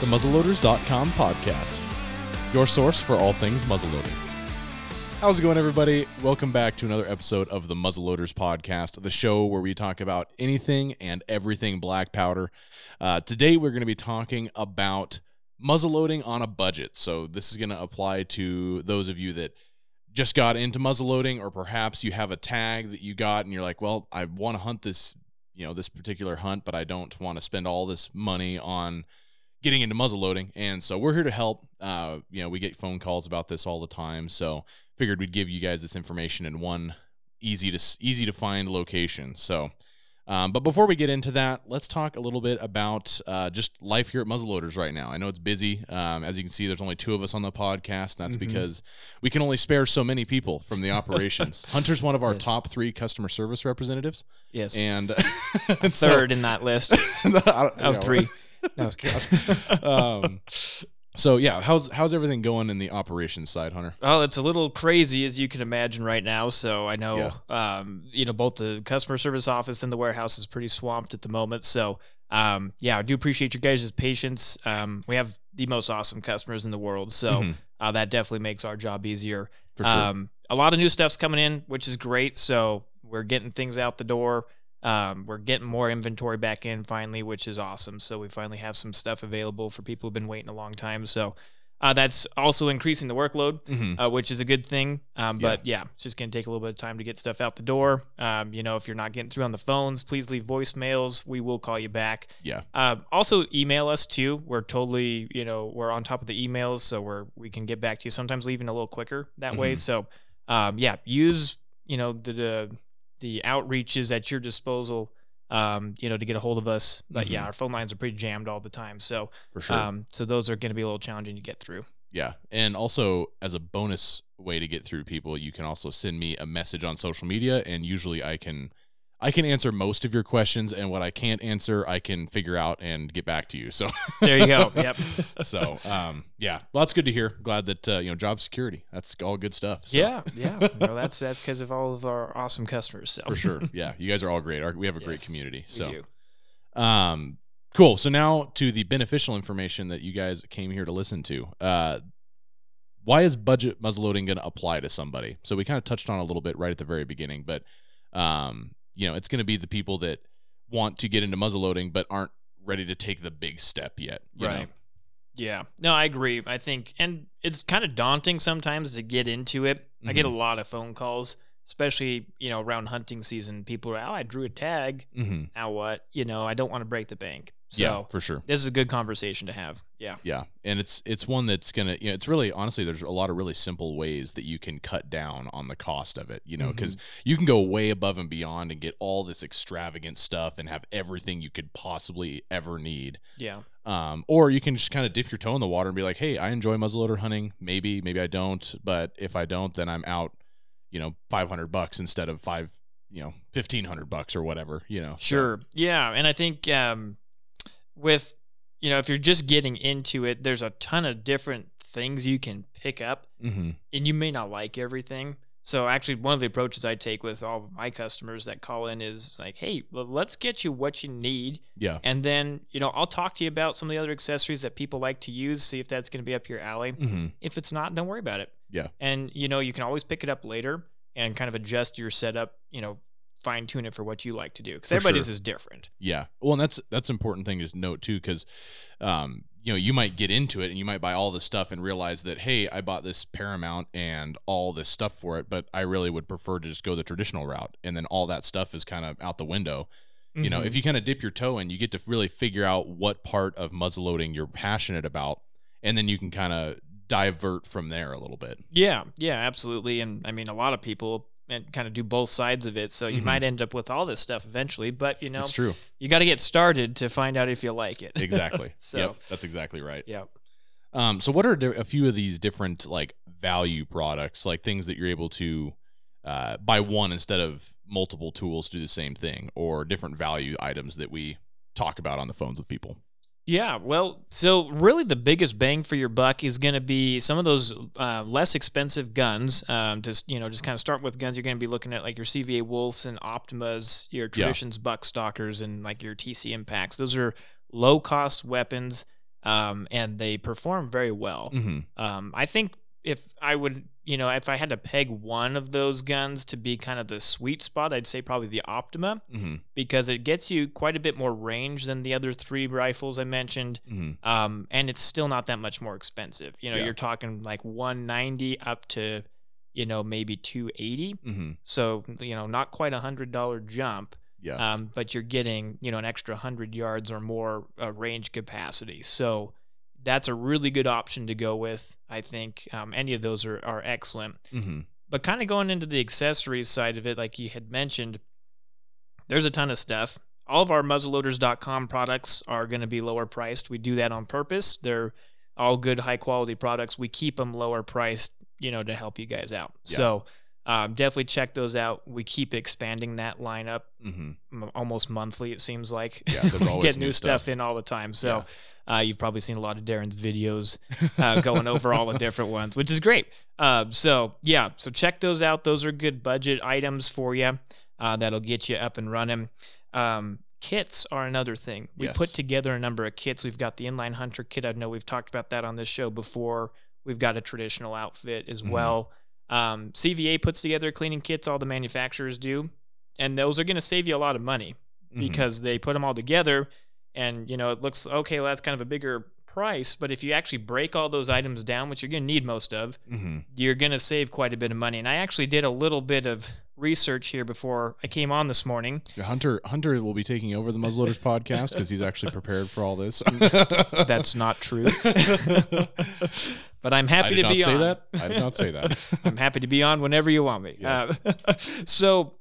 the muzzleloaders.com podcast, your source for all things muzzleloading. How's it going, everybody? Welcome back to another episode of the Muzzleloaders podcast, the show where we talk about anything and everything black powder. Uh, today, we're going to be talking about muzzleloading on a budget. So, this is going to apply to those of you that just got into muzzleloading, or perhaps you have a tag that you got and you're like, well, I want to hunt this, you know, this particular hunt, but I don't want to spend all this money on getting into muzzle loading. And so we're here to help. Uh, you know, we get phone calls about this all the time. So figured we'd give you guys this information in one easy to easy to find location. So, um, but before we get into that, let's talk a little bit about uh, just life here at Muzzleloaders right now. I know it's busy. Um, as you can see, there's only two of us on the podcast. That's Mm-hmm. because we can only spare so many people from the operations. Hunter's one of our Yes. top three customer service representatives, Yes. and, and so- Third in that list of three. No, um, so yeah, how's how's everything going in the operations side, Hunter? well, it's a little crazy as you can imagine right now. So I know, um, you know, both the customer service office and the warehouse is pretty swamped at the moment. So, um, yeah, I do appreciate your guys' patience. Um, we have the most awesome customers in the world, so Mhm. uh, that definitely makes our job easier. For sure. Um, a lot of new stuff's coming in, which is great. So we're getting things out the door. Um, we're getting more inventory back in finally, which is awesome. So we finally have some stuff available for people who've been waiting a long time. So uh, that's also increasing the workload, Mhm. uh, which is a good thing. Um, but yeah, it's just going to take a little bit of time to get stuff out the door. Um, you know, if you're not getting through on the phones, please leave voicemails. We will call you back. Yeah. Uh, also, email us too. We're totally, you know, we're on top of the emails, so we're we can get back to you. Sometimes even a little quicker that way. Mhm. So, um, yeah, use you know the, the the outreach is at your disposal, um, you know, to get a hold of us. But yeah, Mhm. our phone lines are pretty jammed all the time. So, For sure. um, so those are going to be a little challenging to get through. yeah. And also as a bonus way to get through people, you can also send me a message on social media and usually I can I can answer most of your questions and what I can't answer, I can figure out and get back to you. So There you go. yep. so um yeah, well that's good to hear. Glad that uh, you know job security. That's all good stuff. So, Yeah, yeah. No, that's that's because of all of our awesome customers. So For sure. Yeah. You guys are all great. Our, we have a great Yes, community. we So. Um, cool. So now to the beneficial information that you guys came here to listen to. Uh, why is budget muzzleloading going to apply to somebody? So we kind of touched on a little bit right at the very beginning, but um, you know, it's going to be the people that want to get into muzzleloading but aren't ready to take the big step yet. you know? Right. Yeah. No, I agree. I think, and it's kind of daunting sometimes to get into it. I get a Mm-hmm. lot of phone calls, especially, you know, around hunting season. People are, oh, I drew a tag. Mm-hmm. Now what? You know, I don't want to break the bank. So yeah, for sure. this is a good conversation to have. Yeah. Yeah, and it's it's one that's gonna you know it's really honestly there's a lot of really simple ways that you can cut down on the cost of it. You know, because you can go way above and beyond and get all this extravagant stuff and have everything you could possibly ever need. Yeah. Um, or you can just kind of dip your toe in the water and be like, hey, I enjoy muzzleloader hunting. Maybe, maybe I don't, but if I don't, then I'm out. You know, five hundred bucks instead of five. You know, fifteen hundred bucks or whatever. You know, so- Sure. Yeah. And I think um, with, you know, if you're just getting into it, there's a ton of different things you can pick up Mhm. and you may not like everything. So actually, one of the approaches I take with all of my customers that call in is like, "Hey, well, let's get you what you need, Yeah. and then you know I'll talk to you about some of the other accessories that people like to use. See if that's going to be up your alley. hmm If it's not, don't worry about it. Yeah. And you know you can always pick it up later and kind of adjust your setup. You know, fine tune it for what you like to do because everybody's sure. is different. Yeah. Well, and that's that's important thing to note too, because um, you know, you might get into it and you might buy all this stuff and realize that, hey, I bought this Paramount and all this stuff for it, but I really would prefer to just go the traditional route. And then all that stuff is kind of out the window. You know, if you kind of dip your toe in, you get to really figure out what part of muzzleloading you're passionate about, and then you can kind of divert from there a little bit. Yeah, yeah, absolutely. And I mean, a lot of people and kind of do both sides of it. So you Mhm. might end up with all this stuff eventually, but you know, It's true. you got to get started to find out if you like it. Exactly. so, yep, that's exactly right. yeah. Um, so what are a few of these different like value products, like things that you're able to uh, buy one instead of multiple tools to do the same thing, or different value items that we talk about on the phones with people? Yeah, well, so really the biggest bang for your buck is going to be some of those uh, less expensive guns. Um, just you know, just kind of start with guns. You're going to be looking at like your CVA Wolves and Optimas, your Traditions Buck Stalkers, and like your TC Impacts. Those are low cost weapons. um, and they perform very well. hmm Um, I think if I would, you know, if I had to peg one of those guns to be kind of the sweet spot, I'd say probably the Optima hmm because it gets you quite a bit more range than the other three rifles I mentioned. hmm Um, and it's still not that much more expensive. You know, Yeah. you're talking like 190 up to, you know, maybe 280. hmm So, you know, not quite a hundred dollar jump, Yeah. um, but you're getting, you know, an extra hundred yards or more uh, range capacity. So that's a really good option to go with. I think um, any of those are, are excellent. hmm But kind of going into the accessories side of it, like you had mentioned, there's a ton of stuff. All of our muzzleloaders.com products are going to be lower priced. We do that on purpose. They're all good, high quality products. We keep them lower priced, you know, to help you guys out. Yeah. So um, definitely check those out. We keep expanding that lineup hmm m- almost monthly, it seems like. Yeah, we get new new stuff. stuff. in all the time. So uh, you've probably seen a lot of Darren's videos uh, going over all the different ones, which is great. Uh, so yeah, so check those out. Those are good budget items for you. Uh, that'll get you up and running. Um, kits are another thing. We put together a number of kits. We've got the inline hunter kit. I know we've talked about that on this show before. We've got a traditional outfit as Mhm. well. Um, CVA puts together cleaning kits. All the manufacturers do, and those are going to save you a lot of money Mhm. because they put them all together and you know it looks okay well that's kind of a bigger price but if you actually break all those items down which you're going to need most of Mhm. you're going to save quite a bit of money and i actually did a little bit of research here before i came on this morning Hunter Hunter will be taking over the Muzzleloaders podcast because he's actually prepared for all this. that's not true but i'm happy I happy did to not be say on that. I did not say that. I'm happy to be on whenever you want me. Yes. Uh, so,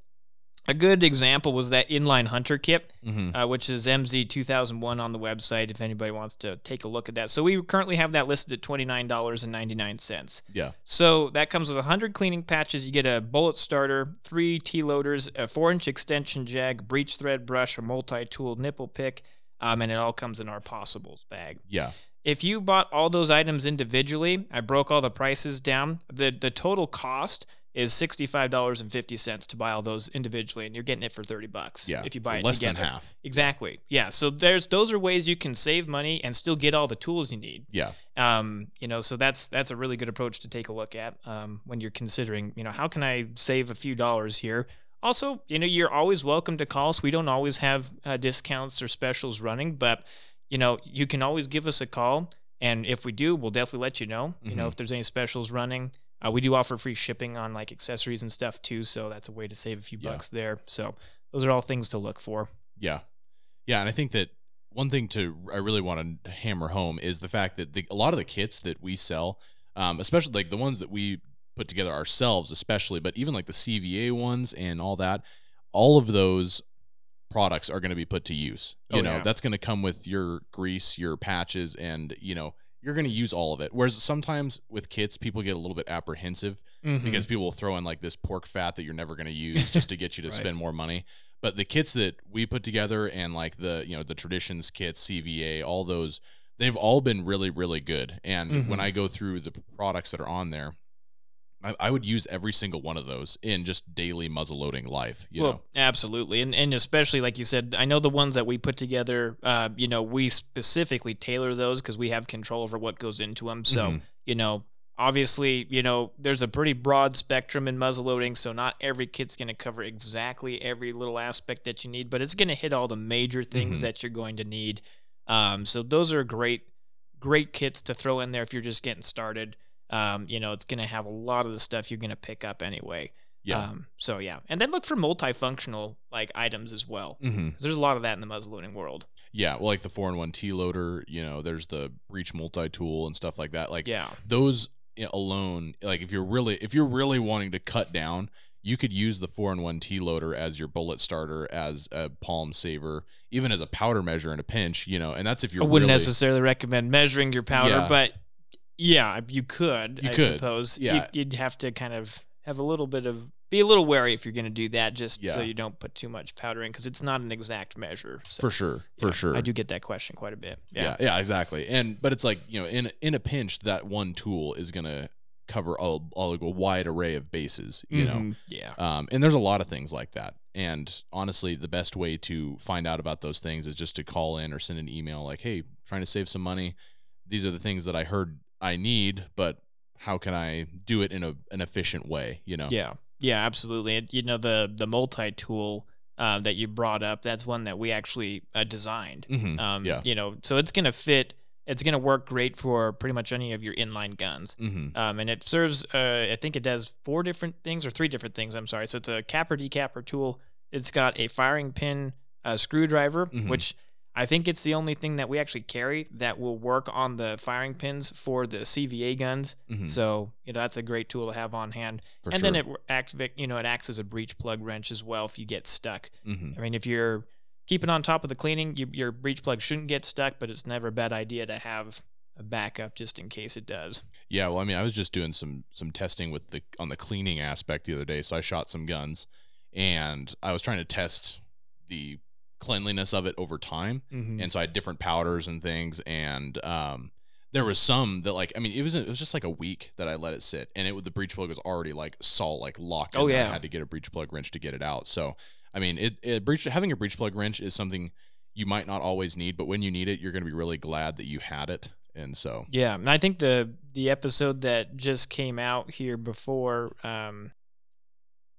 a good example was that inline hunter kit, Mhm. uh, which is MZ 2001 on the website. If anybody wants to take a look at that, so we currently have that listed at twenty nine dollars and ninety nine cents. Yeah. So that comes with 100 cleaning patches. You get a bullet starter, three T loaders, a four inch extension jag, breech thread brush, a multi tool nipple pick, um, and it all comes in our possibles bag. Yeah. If you bought all those items individually, I broke all the prices down. The the total cost is sixty five dollars and fifty cents to buy all those individually, and you're getting it for thirty bucks. Yeah. if you buy it less together. than half. Exactly. Yeah. So there's those are ways you can save money and still get all the tools you need. Yeah. Um, you know, so that's that's a really good approach to take a look at um, when you're considering, you know, how can I save a few dollars here? Also, you know, you're always welcome to call us. We don't always have uh, discounts or specials running, but you know, you can always give us a call, and if we do, we'll definitely let you know. You know, Mhm. if there's any specials running. Uh, we do offer free shipping on like accessories and stuff too, so that's a way to save a few Yeah. bucks there. So those are all things to look for. Yeah. Yeah, and I think that one thing to I really want to hammer home is the fact that the, a lot of the kits that we sell, um, especially like the ones that we put together ourselves, especially, but even like the CVA ones and all that, all of those products are going to be put to use. You Oh, know, yeah. that's going to come with your grease, your patches, and you know you're going to use all of it. Whereas sometimes with kits, people get a little bit apprehensive Mhm. because people will throw in like this pork fat that you're never going to use just to get you to Right. spend more money. But the kits that we put together and like the you know the traditions kits, CVA, all those, they've all been really really good. And when Mhm. I go through the products that are on there, I, I would use every single one of those in just daily muzzle loading life. You well, know, absolutely, and and especially like you said, I know the ones that we put together. Uh, you know, we specifically tailor those because we have control over what goes into them. So Mhm. you know, obviously, you know, there's a pretty broad spectrum in muzzle loading, so not every kit's going to cover exactly every little aspect that you need, but it's going to hit all the major things Mhm. that you're going to need. Um, so those are great, great kits to throw in there if you're just getting started. Um, you know, it's going to have a lot of the stuff you're going to pick up anyway. yeah. Um, so yeah, and then look for multifunctional like items as well, hmm 'cause there's a lot of that in the muzzle loading world. Yeah, well, like the four in one T loader, you know, there's the breech multi tool and stuff like that. Like Yeah, those alone, like if you're really if you're really wanting to cut down, you could use the four in one T loader as your bullet starter, as a palm saver, even as a powder measure in a pinch. You know, and that's if you're I wouldn't really, necessarily recommend measuring your powder, Yeah. but yeah, you could. You I could, suppose. yeah. You, would have to kind of have a little bit of be a little wary if you're going to do that, just so you don't put too much powder in, because it's not an exact measure. So, for sure, for yeah, sure. I do get that question quite a bit. Yeah. Yeah. yeah, exactly. And but it's like you know, in in a pinch, that one tool is gonna cover a, a, a wide array of bases. You know, Mhm. Yeah. Um, and there's a lot of things like that. And honestly, the best way to find out about those things is just to call in or send an email like, hey, trying to save some money. these are the things that I heard I need, but how can I do it in a an efficient way? You know? Yeah, yeah, absolutely. And, you know the the multi tool uh, that you brought up. That's one that we actually uh, designed. Mhm. Um, Yeah. You know, so it's gonna fit. It's gonna work great for pretty much any of your inline guns. Mm-hmm. Um, and it serves. Uh, I think it does four different things or three different things. I'm sorry. So it's a capper decapper tool. It's got a firing pin uh, screwdriver, Mhm. which I think it's the only thing that we actually carry that will work on the firing pins for the CVA guns. Mhm. So you know that's a great tool to have on hand. For and sure. then it activate. You know, it acts as a breech plug wrench as well if you get stuck. hmm I mean, if you're keeping on top of the cleaning, you, your breech plug shouldn't get stuck, but it's never a bad idea to have a backup just in case it does. Yeah, well, I mean, I was just doing some some testing with the on the cleaning aspect the other day. So I shot some guns, and I was trying to test the cleanliness of it over time. Mm-hmm. And so I had different powders and things, and um, there was some that like I mean, it was it was just like a week that I let it sit, and it the breech plug was already like salt like locked. Oh, there. I yeah. had to get a breech plug wrench to get it out. So I mean, it, it breech having a breech plug wrench is something you might not always need, but when you need it, you're going to be really glad that you had it. And so Yeah, and I think the the episode that just came out here before, um,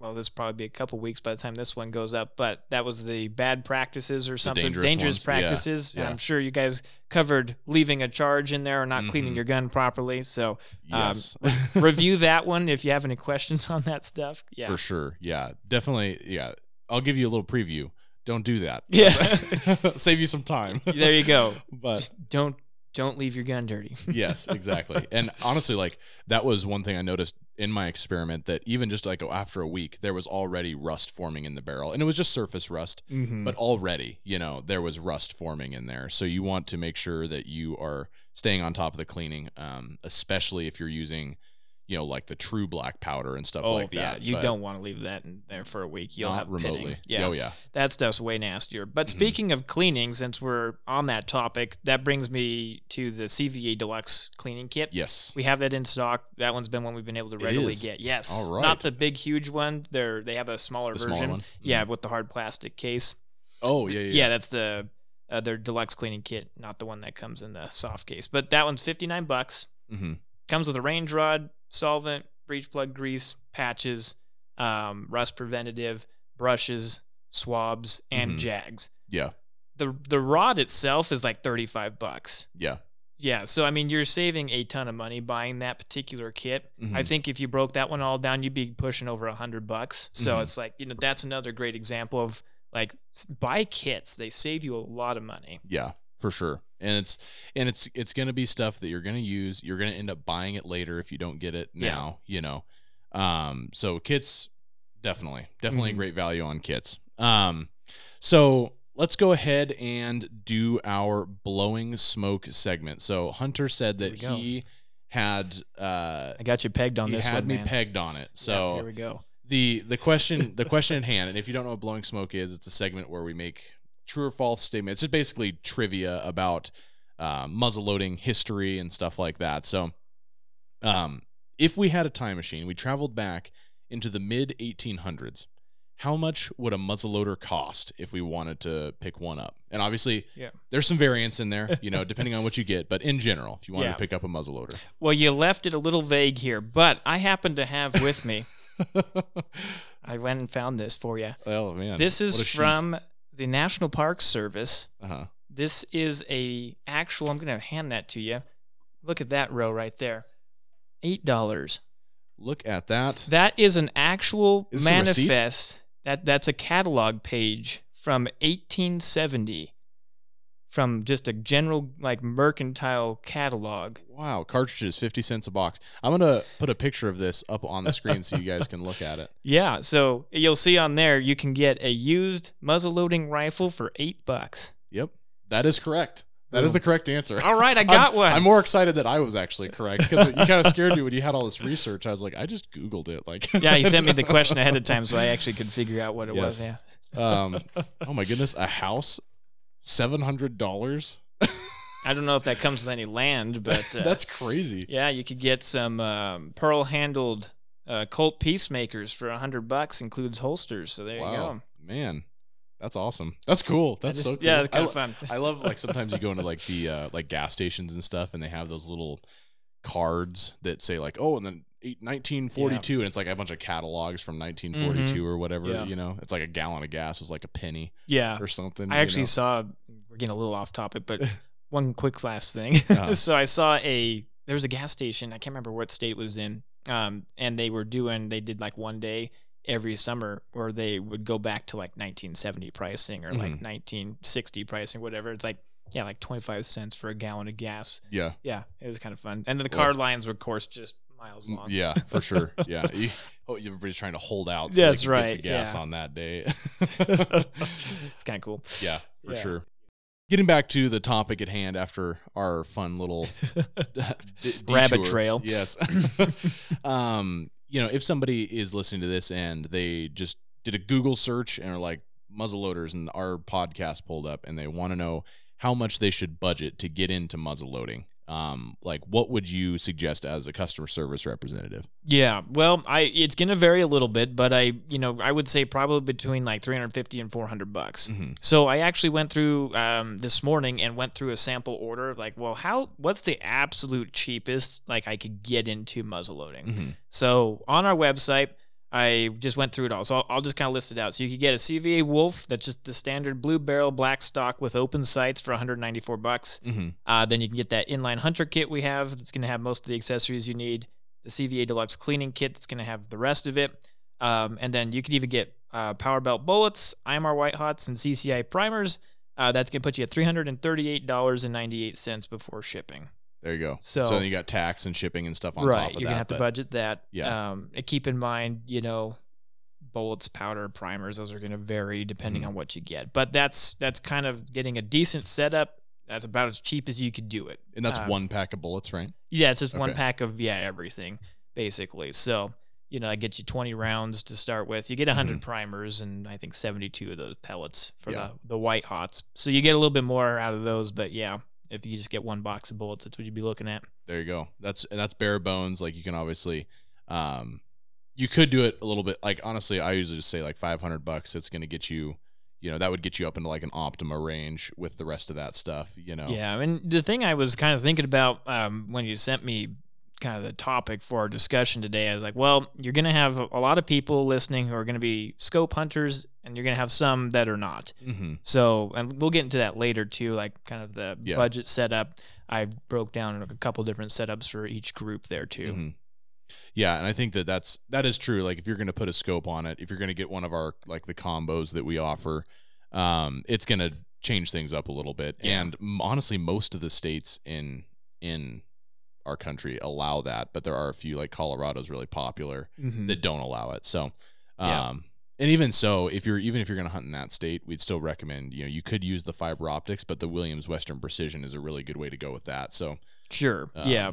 well, this will probably be a couple weeks by the time this one goes up, but that was the bad practices or something, dangerous ones, yeah, practices. yeah. I'm sure you guys covered leaving a charge in there or not cleaning Mhm. your gun properly. So Um, yes, review that one if you have any questions on that stuff. Yeah, for sure. Yeah, definitely. Yeah, I'll give you a little preview. Don't do that. Yeah. save you some time. there you go. But Don't don't leave your gun dirty. yes, exactly. And honestly, like that was one thing I noticed in my experiment that even just like after a week, there was already rust forming in the barrel, and it was just surface rust, mm-hmm. but already, you know, there was rust forming in there. So you want to make sure that you are staying on top of the cleaning, um, especially if you're using, you know, like the true black powder and stuff oh like yeah, that. you but don't want to leave that in there for a week. You'll not have remotely. pitting. Yeah, Oh yeah. that stuff's way nastier. But Mhm. speaking of cleaning, since we're on that topic, that brings me to the CVA Deluxe cleaning kit. Yes. We have that in stock. That one's been one we've been able to readily get. Yes, All right. not the big huge one. They're they have a smaller The version. smaller one. Yeah, Mhm. with the hard plastic case. Oh yeah, yeah. Yeah, that's the uh, their deluxe cleaning kit, not the one that comes in the soft case. But that one's fifty nine bucks. Mm-hmm. Comes with a range rod, solvent, breech plug grease, patches, um, rust preventative, brushes, swabs, and Mhm. jags. Yeah. The the rod itself is like thirty five bucks. Yeah. Yeah, so I mean you're saving a ton of money buying that particular kit. I Mhm. think if you broke that one all down, you'd be pushing over a hundred bucks. So Mhm. it's like you know that's another great example of like buy kits. They save you a lot of money. Yeah, for sure. And it's and it's it's gonna be stuff that you're gonna use. You're gonna end up buying it later if you don't get it Yeah. now. You know, um. So kits, definitely, definitely Mhm. great value on kits. Um. So let's go ahead and do our blowing smoke segment. So Hunter said that he had uh I got you pegged on he this had one, me man. pegged on it. Yeah, So here we go. the the question the question at hand, and if you don't know what blowing smoke is, it's a segment where we make true or false statement. It's just basically trivia about uh, muzzle loading history and stuff like that. So, um, if we had a time machine, we traveled back into the mid 1800s. How much would a muzzleloader cost if we wanted to pick one up? And obviously, Yeah. there's some variance in there, you know, depending on what you get. But in general, if you wanted Yeah. to pick up a muzzleloader, Well, you left it a little vague here, but I happen to have with me. I went and found this for you. oh man, This is from sheet. The National Park Service. uh-huh. This is a actual. I'm going to hand that to you. Look at that row right there. Eight dollars. Look at that. That is an actual Is manifest. That that's a catalog page from 1870, from just a general like mercantile catalog. Wow, cartridges, 50 cents a box. I'm going to put a picture of this up on the screen so you guys can look at it. Yeah, so you'll see on there you can get a used muzzle loading rifle for eight bucks. Yep, that is correct. That is Boom. the correct answer. All right, I got I'm, one. I'm more excited that I was actually correct because you kind of scared me when you had all this research. I was like, I just Googled it. Like, yeah, you sent me the question ahead of time, so I actually could figure out what it was. Yeah. um, oh my goodness, a house, seven hundred dollars. I don't know if that comes with any land, but uh, That's crazy. yeah, you could get some um, pearl handled uh, Colt peacemakers for a hundred bucks, includes holsters. So there you go. man, That's awesome. That's cool. That's just- so cool. Yeah, it's kind lo- of fun. I love like sometimes you go into like the uh, like gas stations and stuff, and they have those little cards that say like, oh, and then eight, 1942, and it's like a bunch of catalogs from 1942 or whatever. Mm-hmm. Yeah. You know, it's like a gallon of gas was like a penny yeah. or something. I actually know? saw. We're getting a little off topic, but one quick last thing. Uh-huh. so I saw a there was a gas station. I can't remember what state it was in. Um, and they were doing they did like one day every summer where they would go back to like 1970 pricing or like Mhm. 1960 pricing, whatever. It's like yeah, like 25 cents for a gallon of gas. yeah, Yeah, it was kind of fun. And the car lines were, of course, just miles Mm, long. yeah, for sure. Yeah, you, oh, everybody's trying to hold out. So That's right, the gas yeah. on that day. it's kind of cool. yeah, for Yeah. sure. Getting back to the topic at hand after our fun little d- Rabbit trail. Yes. um, you know, if somebody is listening to this and they just did a Google search and are like muzzleloaders and our podcast pulled up and they want to know how much they should budget to get into muzzle loading, um, like what would you suggest as a customer service representative? Yeah, well, I it's gonna vary a little bit, but I you know I would say probably between like 350 and 400 bucks. Mm-hmm. So I actually went through um, this morning and went through a sample order like, well, how what's the absolute cheapest like I could get into muzzle loading? Mm-hmm. So on our website, I just went through it all. So I'll, I'll just kind of list it out. So you could get a CVA Wolf that's just the standard blue barrel black stock with open sights for 194 bucks. Mm-hmm. Uh, then you can get that inline hunter kit we have that's going to have most of the accessories you need. The CVA Deluxe cleaning kit that's going to have the rest of it. Um, and then you could even get uh, PowerBelt bullets, IMR white hots, and CCI primers. Uh, that's going to put you at $338.98 before shipping. There you go. So- then you got tax and shipping and stuff on right. top of You're that. going to have to budget that. Yeah. Um, keep in mind, you know, bullets, powder, primers, those are going to vary depending Mhm. on what you get. But that's that's kind of getting a decent setup. That's about as cheap as you could do it. and that's uh, one pack of bullets, right? Yeah, it's just one pack of yeah everything basically. So you know, that gets you 20 rounds to start with. You get 100 primers and I think 72 of those pellets for Mm-hmm. Yeah. the the white hots. So you get a little bit more out of those. But yeah, if you just get one box of bullets, that's what you'd be looking at. There you go. That's and that's bare bones. Like you can obviously, um, you could do it a little bit. Like honestly, I usually just say like five hundred bucks. It's going to get you, you know, that would get you up into like an Optima range with the rest of that stuff. You know. Yeah, and the thing I was kind of thinking about um, when you sent me kind of the topic for our discussion today, I was like, well, you're going to have a lot of people listening who are going to be scope hunters, and you're going to have some that are not. Mm-hmm. So, and we'll get into that later too, like kind of the Yeah. budget setup. I broke down a couple different setups for each group there too. Mhm. Yeah, and I think that that's that is true. Like if you're going to put a scope on it, if you're going to get one of our like the combos that we offer, um, it's going to change things up a little bit. Yeah. And honestly, most of the states in in our country allow that, but there are a few like Colorado's really popular Mhm. that don't allow it. So, um, Yeah. and even so, if you're even if you're going to hunt in that state, we'd still recommend you know you could use the fiber optics, but the Williams Western Precision is a really good way to go with that. So, Sure. Um, yeah.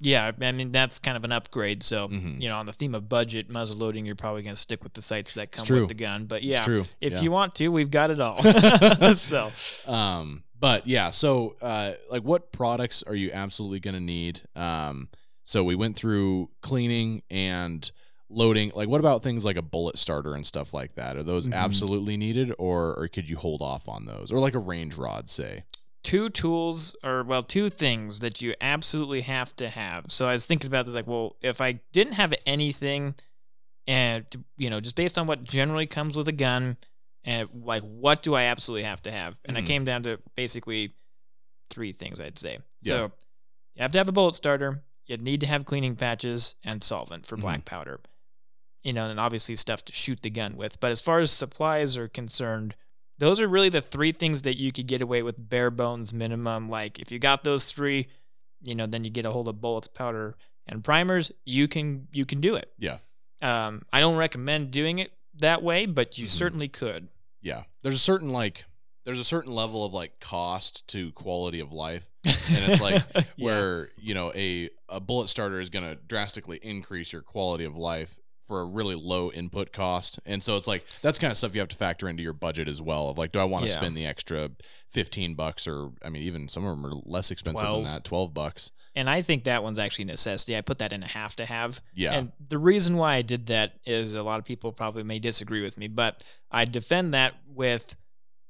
Yeah. I mean, that's kind of an upgrade. So, mhm. you know, on the theme of budget, muzzle loading, you're probably going to stick with the sights that come with the gun. But yeah, if Yeah. you want to, we've got it all. so, um but yeah so uh like what products are you absolutely going to need um so we went through cleaning and loading like what about things like a bullet starter and stuff like that are those Mhm. absolutely needed or or could you hold off on those or like a range rod say two tools or well two things that you absolutely have to have. So i was thinking about this like well if i didn't have anything and you know just based on what generally comes with a gun and like what do i absolutely have to have? And Mhm. i came down to basically three things i'd say. Yeah. so you have to have a bullet starter you need to have cleaning patches and solvent for black powder. You know and obviously stuff to shoot the gun with. But as far as supplies are concerned those are really the three things that you could get away with bare bones minimum. Like if you got those three, you know, then you get a hold of bullets, powder, and primers. You can you can do it. Yeah. Um, I don't recommend doing it that way, but you Mhm. certainly could. yeah there's a certain like there's a certain level of like cost to quality of life and it's like Yeah. where you know a a bullet starter is going to drastically increase your quality of life for a really low input cost and so it's like that's kind of stuff you have to factor into your budget as well of like do i want to Yeah. spend the extra 15 bucks or i mean even some of them are less expensive 12. than that 12 bucks and I think that one's actually a necessity. I put that in a have to have. yeah And the reason why I did that is a lot of people probably may disagree with me, but I defend that with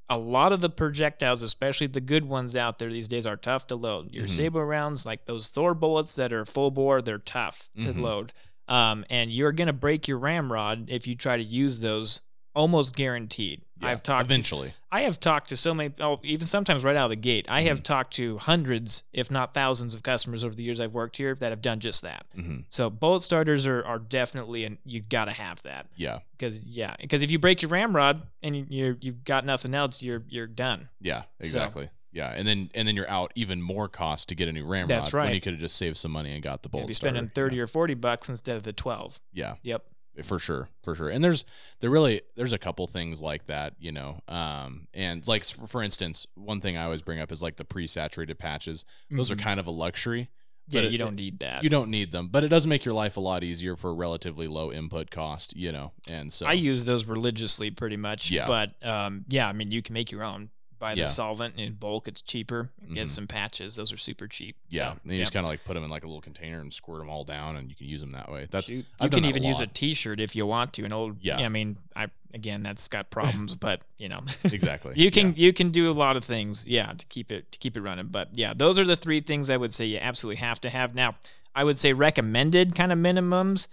a lot of the projectiles, especially the good ones out there these days, are tough to load. Your Mhm. saber rounds, like those Thor bullets that are full bore, they're tough to Mhm. load. Um, and you're gonna break your ramrod if you try to use those, almost guaranteed. Yeah, I've talked to eventually. I have talked to so many, oh, even sometimes right out of the gate. I Mm-hmm. have talked to hundreds, if not thousands, of customers over the years I've worked here that have done just that. hmm So bullet starters are, are definitely, and you got to have that Yeah, because yeah, because if you break your ramrod and you- you're you've got nothing else, you're you're done. yeah, exactly. Yeah, and then and then you're out even more cost to get a new ramrod. That's right. When you could have just saved some money and got the bullet. You'd be spending thirty or forty bucks instead of the twelve. Yeah. Yep. for sure for sure and there's there really there's a couple things like that you know um and like for, for instance one thing i always bring up is like the pre-saturated patches those are Mhm. kind of a luxury yeah. but it- you don't need that. you don't need them but it does make your life a lot easier for a relatively low input cost you know and so I use those religiously, pretty much. Yeah. But um, yeah, I mean, you can make your own. Buy the Yeah. solvent in bulk; it's cheaper. Get Mhm. some patches; those are super cheap. yeah So, and you yeah. just kind of like put them in like a little container and squirt them all down and you can use them that way that's Shoot. I've you done can that even use a lot. T-shirt if you want to. An old, Yeah. I mean, I again, that's got problems, but you know, exactly you can you can do a lot of things, yeah, to keep it to keep it running. But yeah, those are the three things I would say you absolutely have to have. Now, I would say recommended kind of minimums.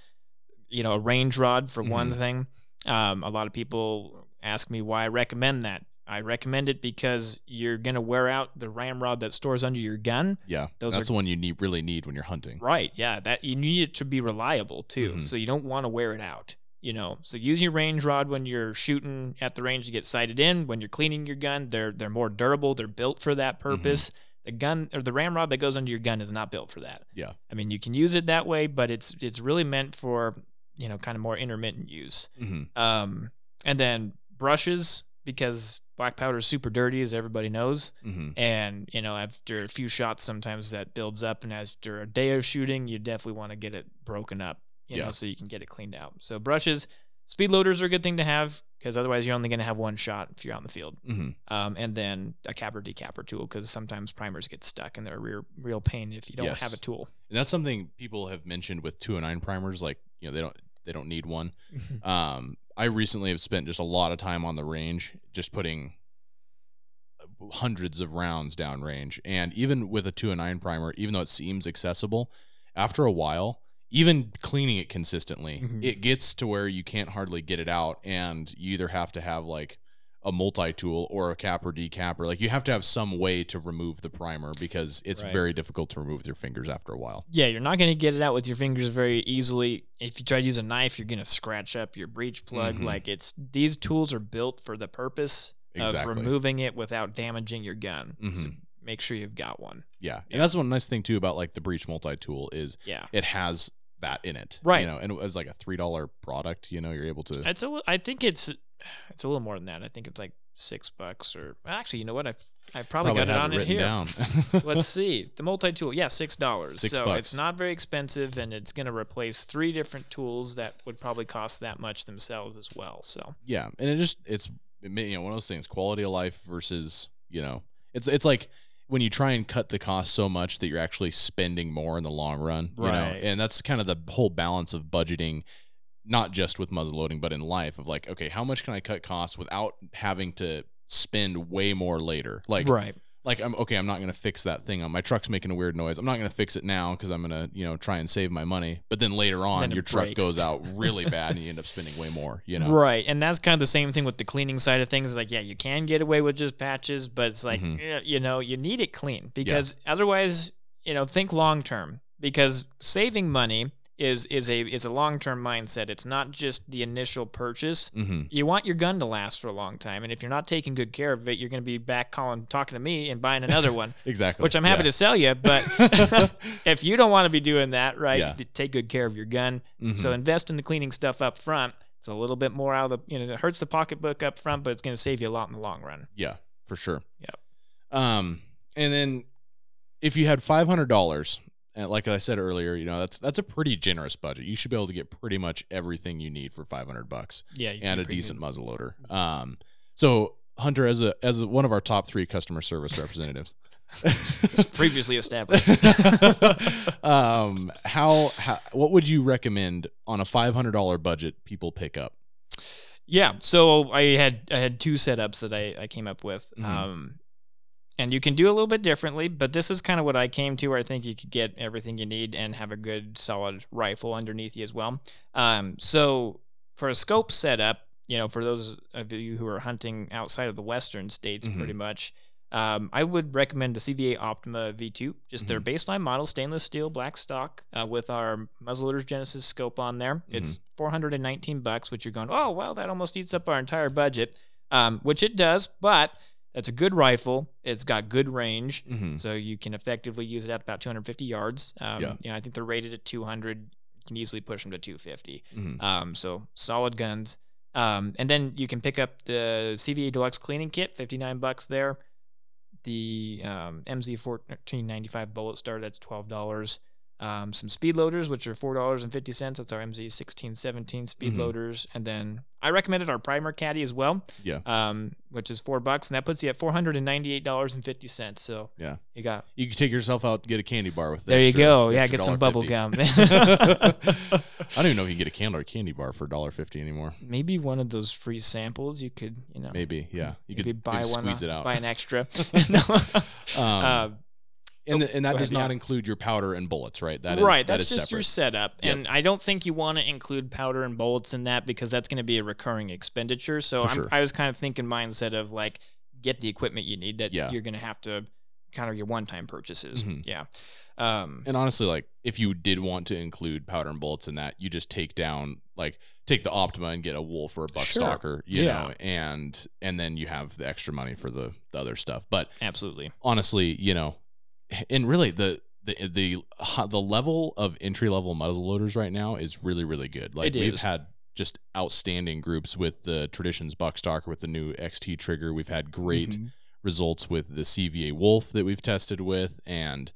You know, a range rod for one Mm-hmm. thing. Um, a lot of people ask me why I recommend that. I recommend it because you're gonna wear out the ramrod that stores under your gun. yeah those that's are- the one you need really need when you're hunting Right. Yeah. That you need it to be reliable too. Mhm. So you don't want to wear it out. You know, so use your range rod when you're shooting at the range to get sighted in. When you're cleaning your gun, they're they're more durable. They're built for that Mm-hmm. purpose. The gun or the ramrod that goes under your gun is not built for that. yeah I mean, you can use it that way, but it's it's really meant for you know kind of more intermittent use. hmm Um, and then brushes because black powder is super dirty, as everybody knows. hmm And you know, after a few shots, sometimes that builds up, and after a day of shooting, you definitely want to get it broken up, you Yeah. know, so you can get it cleaned out. So brushes, speed loaders are a good thing to have because otherwise you're only going to have one shot if you're out in the field. hmm Um, and then a capper decapper tool because sometimes primers get stuck and they're a real, real pain if you don't Yes. have a tool. And that's something people have mentioned with two and nine primers. Like you know they don't they don't need one. Um, I recently have spent just a lot of time on the range, just putting hundreds of rounds down range, and even with a two and nine primer, even though it seems accessible, after a while. Even cleaning it consistently, Mhm. it gets to where you can't hardly get it out, and you either have to have like a multi tool or a capper decapper. Like you have to have some way to remove the primer because it's Right. very difficult to remove with your fingers after a while. Yeah, you're not going to get it out with your fingers very easily. If you try to use a knife, you're going to scratch up your breech plug. Mhm. Like it's these tools are built for the purpose Exactly. of removing it without damaging your gun. So Mhm. make sure you've got one. Yeah, and that's one nice thing too about like the breech multi tool is Yeah. it has that in it, Right. You know, and it was like a three dollar product. You know, you're able to. It's a I think it's it's a little more than that. I think it's like 6 bucks or actually, you know what? I I probably, got it on it, written here. Let's see. The multi-tool, yeah, $6. So bucks. it's not very expensive and it's going to replace three different tools that would probably cost that much themselves as well. So yeah, and it just it's you know one of those things quality of life versus you know it's it's like when you try and cut the cost so much that you're actually spending more in the long run, you know, Right. and that's kind of the whole balance of budgeting. Not just with muzzle loading, but in life of like, okay, how much can I cut costs without having to spend way more later? Like, right. like I'm okay. I'm not gonna fix that thing on my truck's making a weird noise. I'm not gonna fix it now because I'm gonna you know try and save my money. But then later on, Then your truck breaks. goes out really bad and you end up spending way more. You know, Right, and that's kind of the same thing with the cleaning side of things. Like, yeah, you can get away with just patches, but it's like, Mhm. eh, you know, you need it clean because otherwise, you know, think long term. Because saving money is is a is a long term mindset. It's not just the initial purchase. Mm-hmm. You want your gun to last for a long time, and if you're not taking good care of it, you're going to be back calling, talking to me, and buying another one. Exactly. Which I'm happy Yeah. to sell you, but if you don't want to be doing that, right? Yeah. Take good care of your gun. Mhm. So invest in the cleaning stuff up front. It's a little bit more out of the, you know, it hurts the pocketbook up front, but it's going to save you a lot in the long run. yeah, for sure. Yep. Um, and then if you had five hundred dollars, and like I said earlier, you know that's that's a pretty generous budget. You should be able to get pretty much everything you need for five hundred bucks Yeah, and a decent good. muzzle loader. Um, so Hunter, as a as a, one of our top three customer service representatives. It's previously established. um, how, how what would you recommend on a five hundred dollar budget people pick up? Yeah, so I had I had two setups that I, I came up with. Mhm. Um, and you can do a little bit differently, but this is kind of what I came to where I think you could get everything you need and have a good solid rifle underneath you as well. Um, so for a scope setup, you know, for those of you who are hunting outside of the western states Mhm. pretty much, um, I would recommend the CVA Optima V2, just their baseline model, stainless steel, black stock, uh, with our muzzleloader's Genesis scope on there. It's 419 bucks, which you're going, oh well, that almost eats up our entire budget, um, which it does, but it's a good rifle. It's got good range, Mhm. so you can effectively use it at about 250 yards. Um, Yeah. You know, I think they're rated at 200. You can easily push them to 250. Mhm. Um, so solid guns. Um, and then you can pick up the CVA Deluxe cleaning kit, 59 bucks there. The um, MZ 1495 bullet Star, that's $12. Um, some speed loaders, which are $4.50. That's our MZ 1617 speed Mhm. loaders. And then I recommended our primer caddy as well, Yeah. um, which is four bucks. And that puts you at $498.50. So Yeah. you got, You can take yourself out and get a candy bar with that. there you go. Yeah, get some bubble $1.50. gum. I don't even know if you can get a candle or candy bar for $1.50 anymore. Maybe one of those free samples you could, you know, Maybe, yeah. You maybe could buy one, squeeze uh, it out. buy an extra. no. Um, uh, and and that does ahead, not yeah. include your powder and bullets, right? That is right, that that's just your setup, Yep. and I don't think you want to include powder and bullets in that because that's going to be a recurring expenditure. So I'm, sure. I was kind of thinking mindset of like get the equipment you need that Yeah. you're going to have to kind of your one-time purchases. Mhm. Yeah. Um, And honestly, like if you did want to include powder and bullets in that, you just take down like take the Optima and get a wolf or a buck Sure. stalker, you Yeah. know, and and then you have the extra money for the, the other stuff. But absolutely. honestly, you know, and really the the the the level of entry level muzzle loaders right now is really really good. Like we've had just outstanding groups with the traditions buckstalker with the new XT trigger. We've had great Mhm. results with the CVA Wolf that we've tested with, and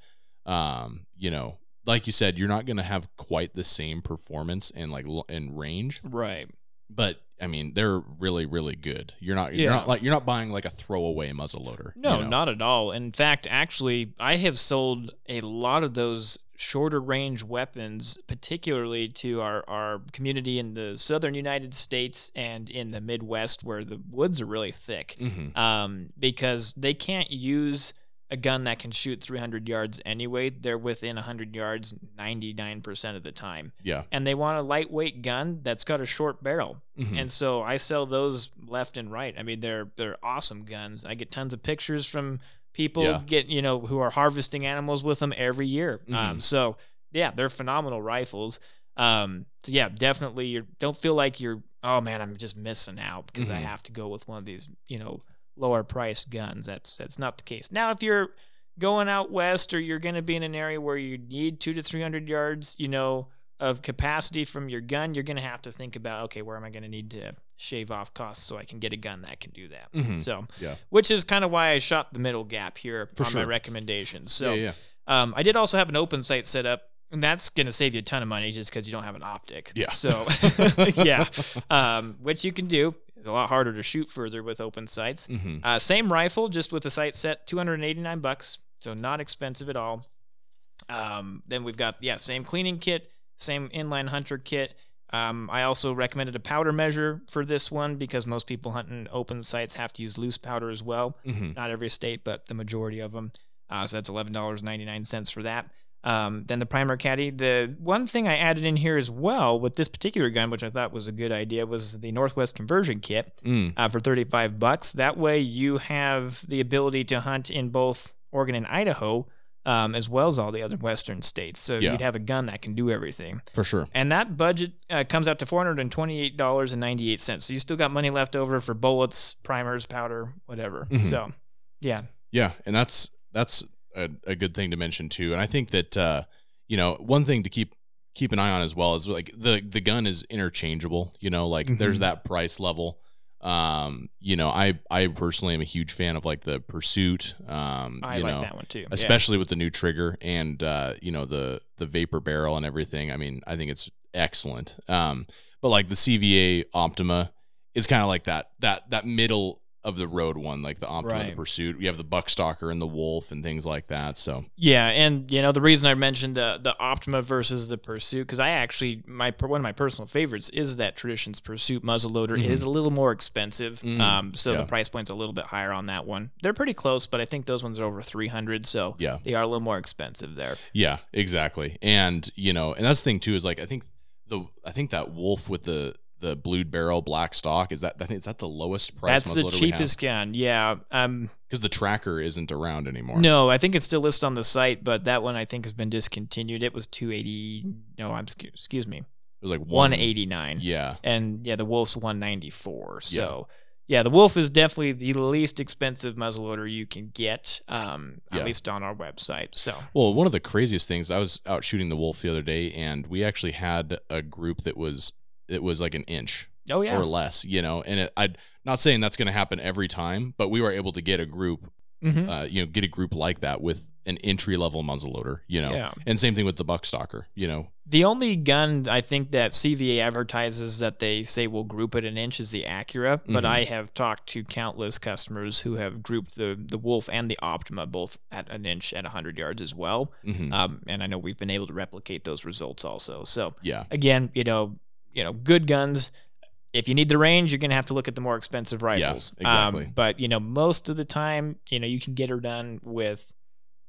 um, you know, like you said, you're not going to have quite the same performance and like and range, Right. but I mean, they're really really good. You're not yeah. you're not like you're not buying like a throwaway muzzle loader. you No, know? not at all. In fact, actually, I have sold a lot of those shorter range weapons, particularly to our, our community in the southern United States and in the Midwest where the woods are really thick. Mhm. Um, because they can't use a gun that can shoot 300 yards anyway. They're within 100 yards 99% of the time. Yeah. And they want a lightweight gun that's got a short barrel. Mhm. And so I sell those left and right. I mean, they're they're awesome guns. I get tons of pictures from people Yeah. get you know who are harvesting animals with them every year. Um, Mhm. so yeah, they're phenomenal rifles. Um, so yeah, definitely. You don't feel like you're oh man, I'm just missing out because I Mhm. have to go with one of these you know lower priced guns. That's that's not the case. Now, if you're going out west or you're going to be in an area where you need two to three hundred yards, you know, of capacity from your gun, you're going to have to think about okay, where am I going to need to shave off costs so I can get a gun that can do that. Mhm. So, Yeah. which is kind of why I shot the middle gap here For on my recommendations. So, yeah, yeah. um, I did also have an open sight set up. And that's going to save you a ton of money just because you don't have an optic. Yeah. So, yeah, um, which you can do. It's a lot harder to shoot further with open sights. Mhm. Uh, same rifle, just with the sight set, 289 bucks. So not expensive at all. Um, then we've got, yeah, same cleaning kit, same inline hunter kit. Um, I also recommended a powder measure for this one because most people hunting open sights have to use loose powder as well. Mhm. Not every state, but the majority of them. Uh, so that's $11.99 for that. Um, then the primer caddy. The one thing I added in here as well with this particular gun, which I thought was a good idea, was the Northwest conversion kit Mm. uh, for 35 bucks. That way you have the ability to hunt in both Oregon and Idaho, um, as well as all the other Western states. So Yeah. you'd have a gun that can do everything. For sure. And that budget uh, comes out to $428.98. So you still got money left over for bullets, primers, powder, whatever. Mhm. So, yeah. Yeah, and that's that's a, a good thing to mention too. And I think that uh, you know one thing to keep keep an eye on as well is like the the gun is interchangeable. You know, like there's Mhm. that price level. Um, you know, I I personally am a huge fan of like the Pursuit. Um, I you like know, that one too. Yeah. especially with the new trigger and uh, you know the the vapor barrel and everything. I mean, I think it's excellent. Um, but like the CVA Optima is kind of like that that that middle of the road one, like the Optima, the Pursuit. You have the Buckstalker and the Wolf and things like that. So Yeah, and you know the reason I mentioned the the Optima versus the Pursuit because I actually my one of my personal favorites is that Traditions Pursuit muzzleloader. It is a little more expensive, Mm, um, so yeah. the price point's a little bit higher on that one. They're pretty close, but I think those ones are over three hundred, so Yeah. they are a little more expensive there. yeah, exactly. And you know, and that's the thing too is like I think the I think that Wolf with the the blued barrel black stock is that I think is that the lowest price That's the cheapest gun. Yeah. Um. because the tracker isn't around anymore. No, I think it's still listed on the site, but that one I think has been discontinued. It was two eighty. No, I'm excuse me, it was like one one eighty nine. Yeah, and yeah, the Wolf's 194. So yeah. the Wolf is definitely the least expensive muzzleloader you can get, um, Yeah. at least on our website. So Well, one of the craziest things, I was out shooting the wolf the other day, and we actually had a group that was it was like an inch oh yeah, or less, you know. And it, I'm not saying that's going to happen every time, but we were able to get a group, Mhm. uh, you know, get a group like that with an entry level muzzleloader, you know. Yeah. And same thing with the Buckstalker, you know. The only gun I think that CVA advertises that they say will group at an inch is the Accura, but Mhm. I have talked to countless customers who have grouped the the Wolf and the Optima both at an inch at 100 yards as well. Mhm. Um, and I know we've been able to replicate those results also. So yeah, again, you know, you know, good guns. If you need the range, you're gonna have to look at the more expensive rifles. Yeah, exactly. Um, but you know, most of the time, you know, you can get her done with,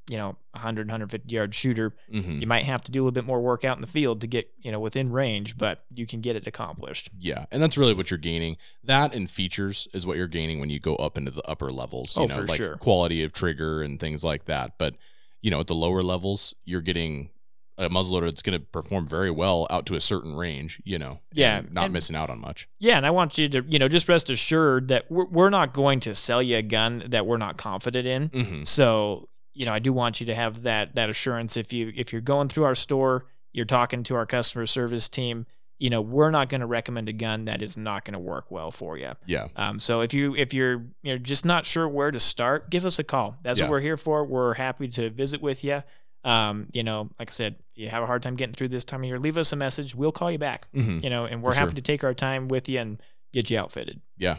you know, 100, 150 yard shooter. hmm You might have to do a little bit more work out in the field to get, you know, within range, but you can get it accomplished. yeah, and that's really what you're gaining. That and features is what you're gaining when you go up into the upper levels. You Oh, know, for like sure. quality of trigger and things like that. But you know, at the lower levels, you're getting a muzzleloader that's going to perform very well out to a certain range. You know, Yeah, and not and- missing out on much. Yeah, and I want you to, you know, just rest assured that we're, we're not going to sell you a gun that we're not confident in. hmm So, you know, I do want you to have that that assurance if you if you're going through our store, you're talking to our customer service team, you know, we're not going to recommend a gun that is not going to work well for you. Yeah, Um, so if you if you're you know just not sure where to start, give us a call. That's Yeah. what we're here for. We're happy to visit with you. Um, you know, like I said, if you have a hard time getting through this time of year, leave us a message. We'll call you back. hmm You know, and we're For happy sure. to take our time with you and get you outfitted. yeah,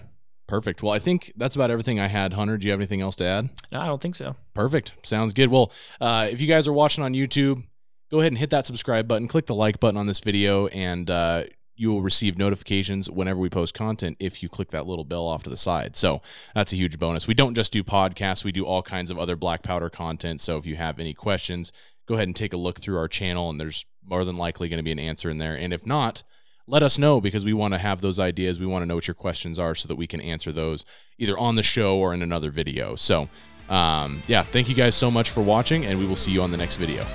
perfect. Well, I think that's about everything I had. Hunter, do you have anything else to add? No, I don't think so. Perfect. Sounds good. Well, uh, if you guys are watching on YouTube, go ahead and hit that subscribe button, click the like button on this video, and uh, you will receive notifications whenever we post content if you click that little bell off to the side. So that's a huge bonus. We don't just do podcasts, we do all kinds of other black powder content. So if you have any questions, go ahead and take a look through our channel, and there's more than likely going to be an answer in there. And if not, let us know because we want to have those ideas. We want to know what your questions are so that we can answer those either on the show or in another video. So, um, yeah, thank you guys so much for watching, and we will see you on the next video.